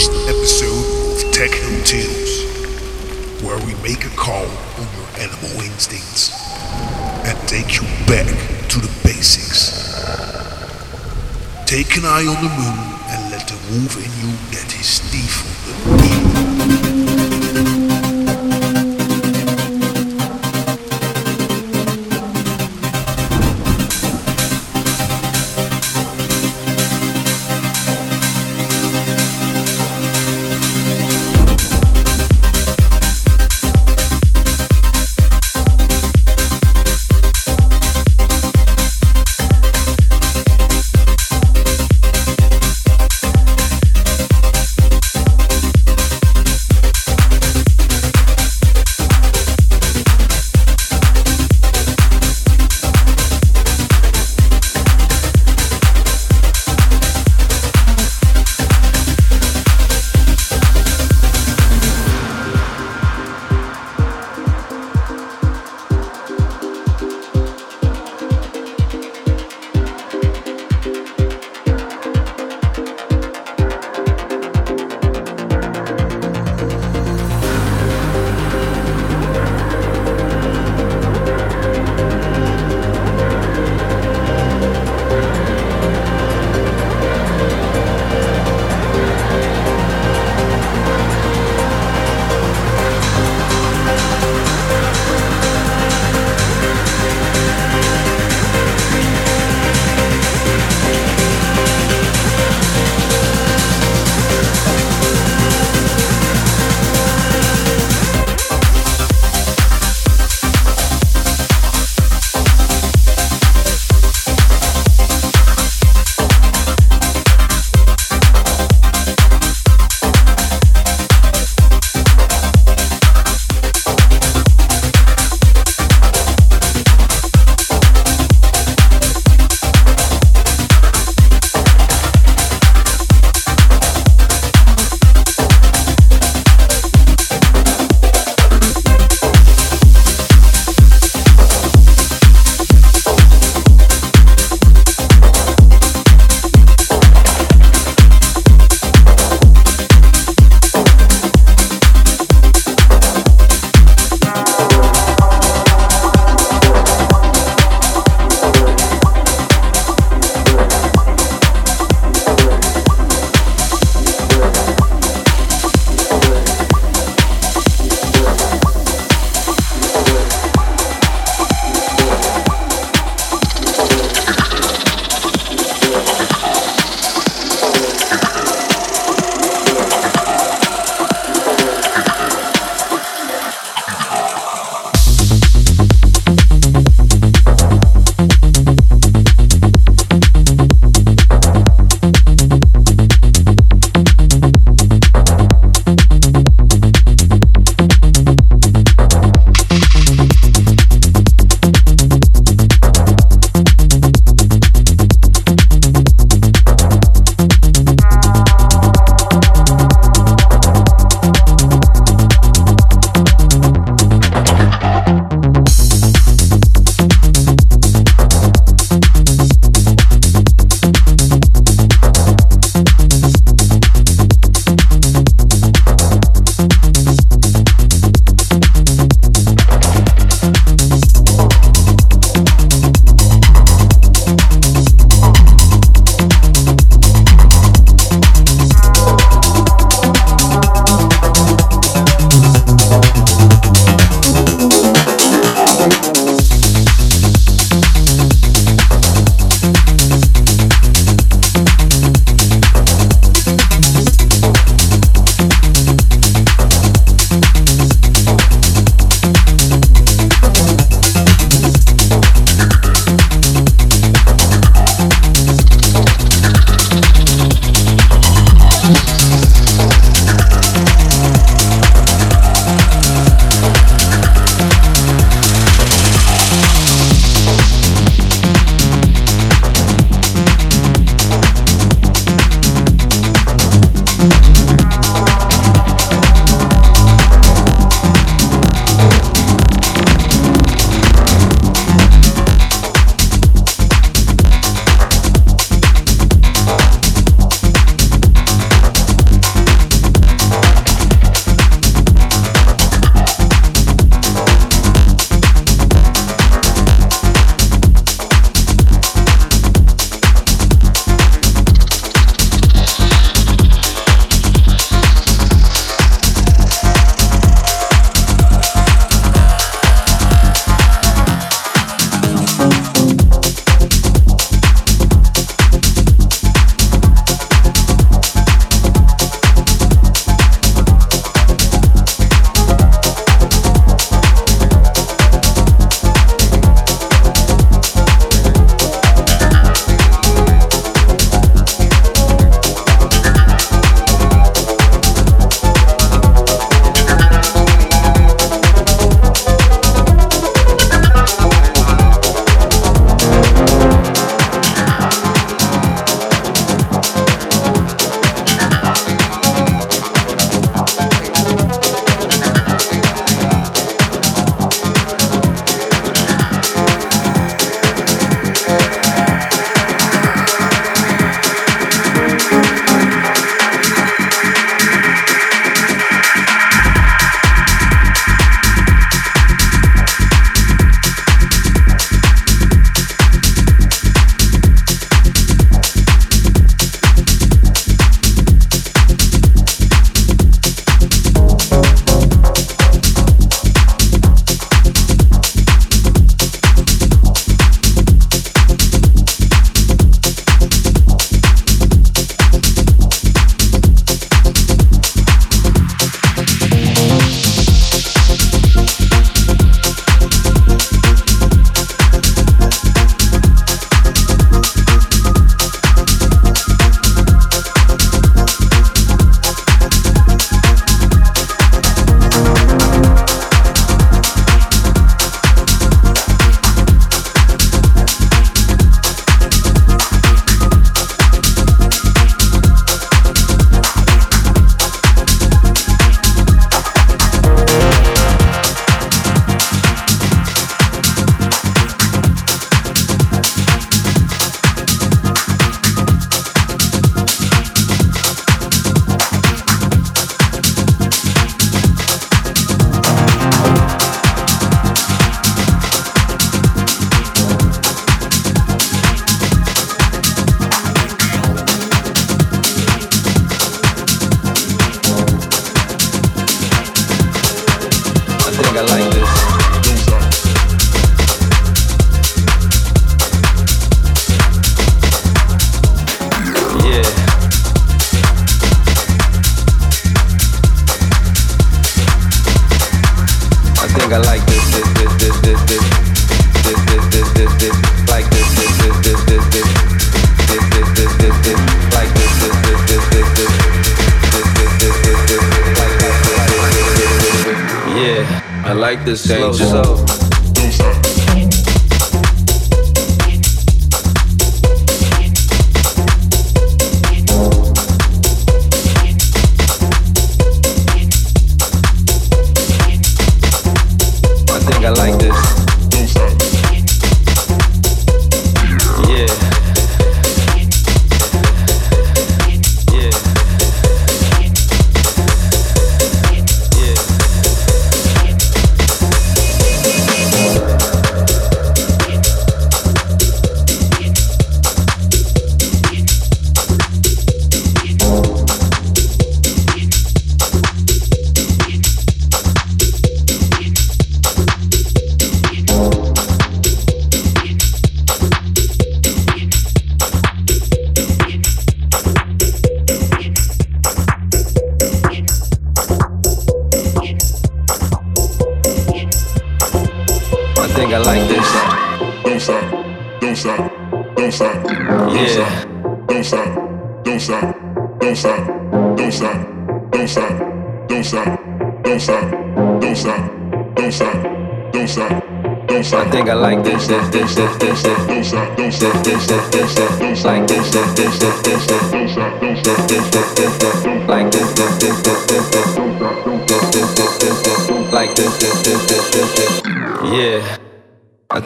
first episode of Techno Tales, where we make a call on your animal instincts and take you back to the basics. Take an eye on the moon and let the wolf in you get his teeth on the moon.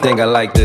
Think I like this.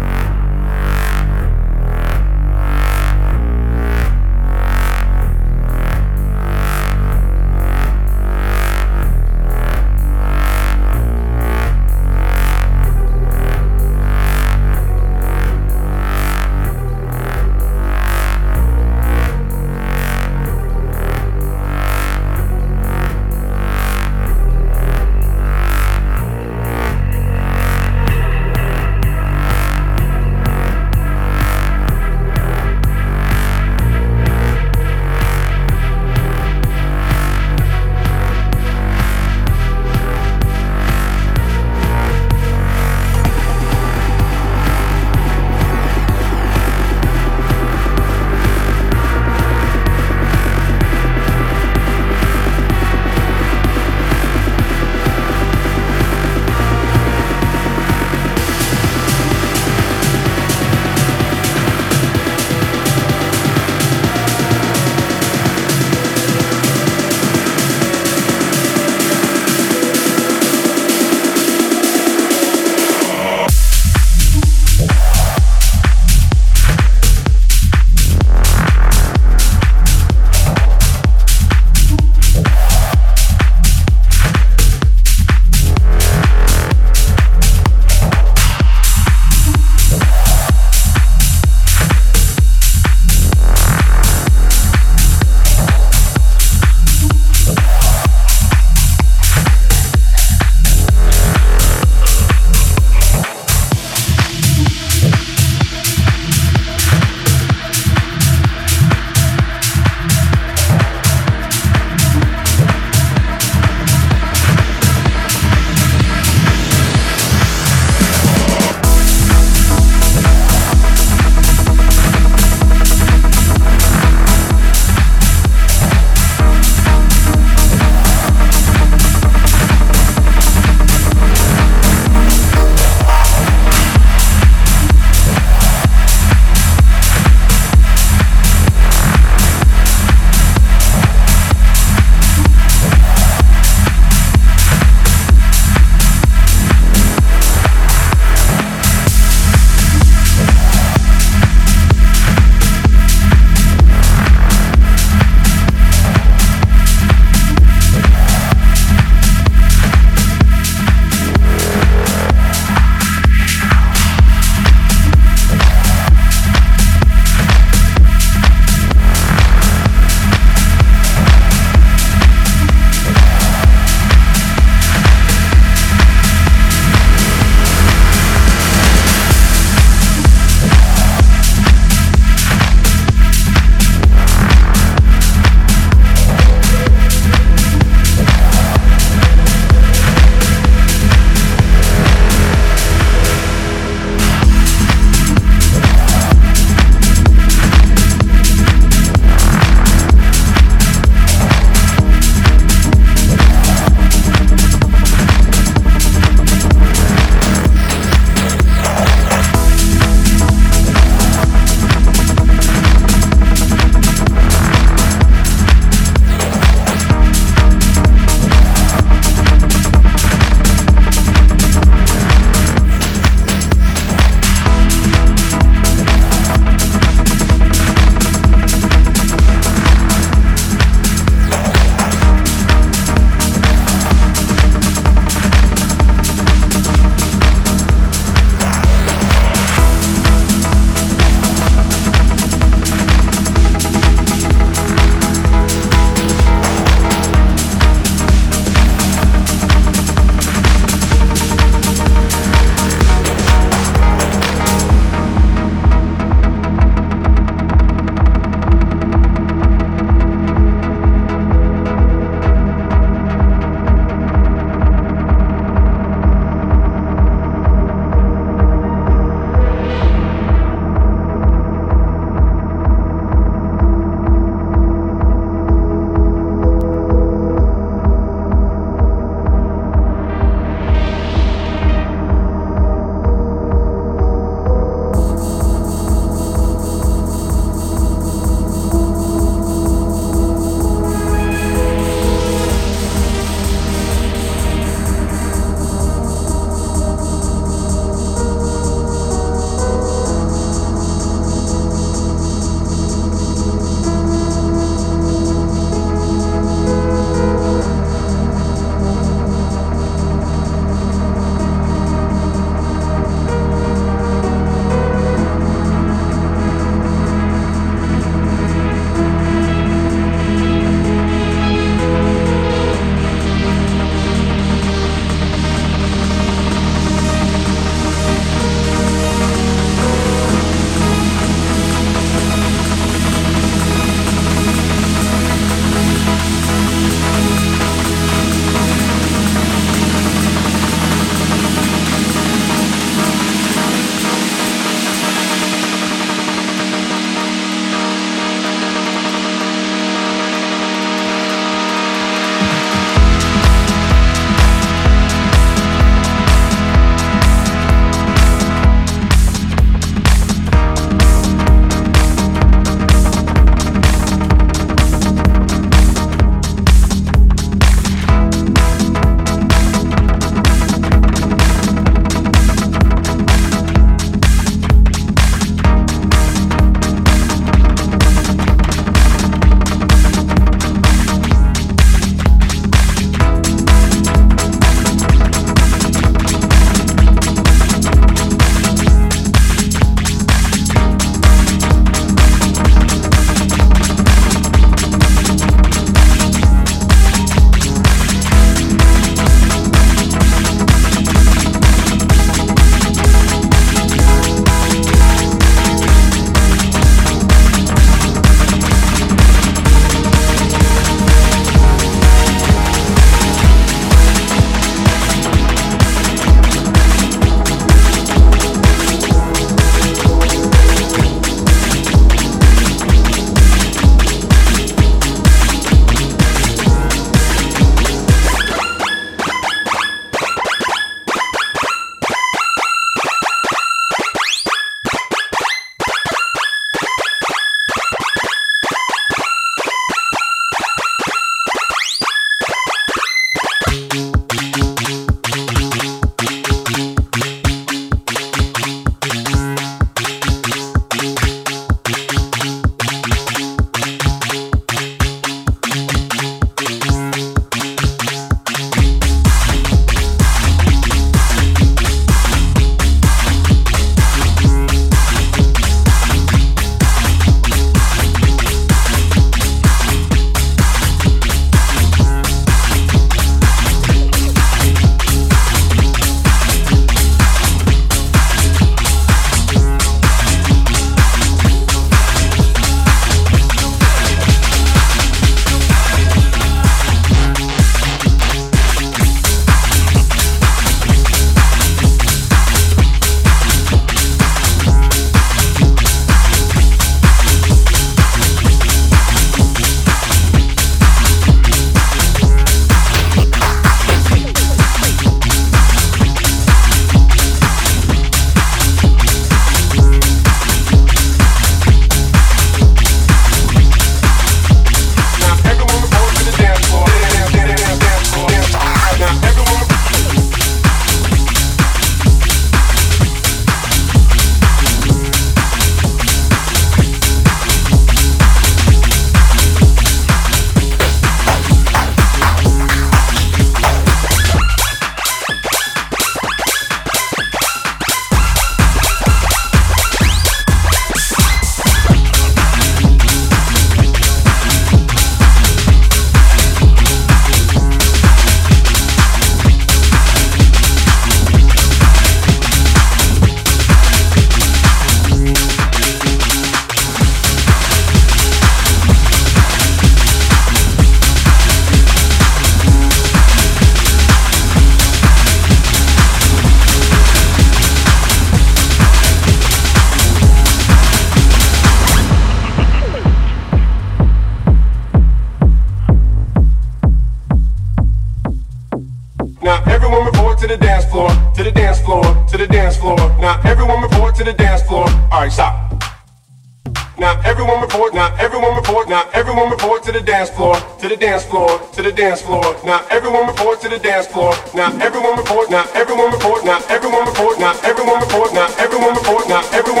dance floor, to the dance floor, to the dance floor. Now everyone report to the dance floor. Now everyone report, now everyone report, now everyone report, now everyone report, now everyone report, now everyone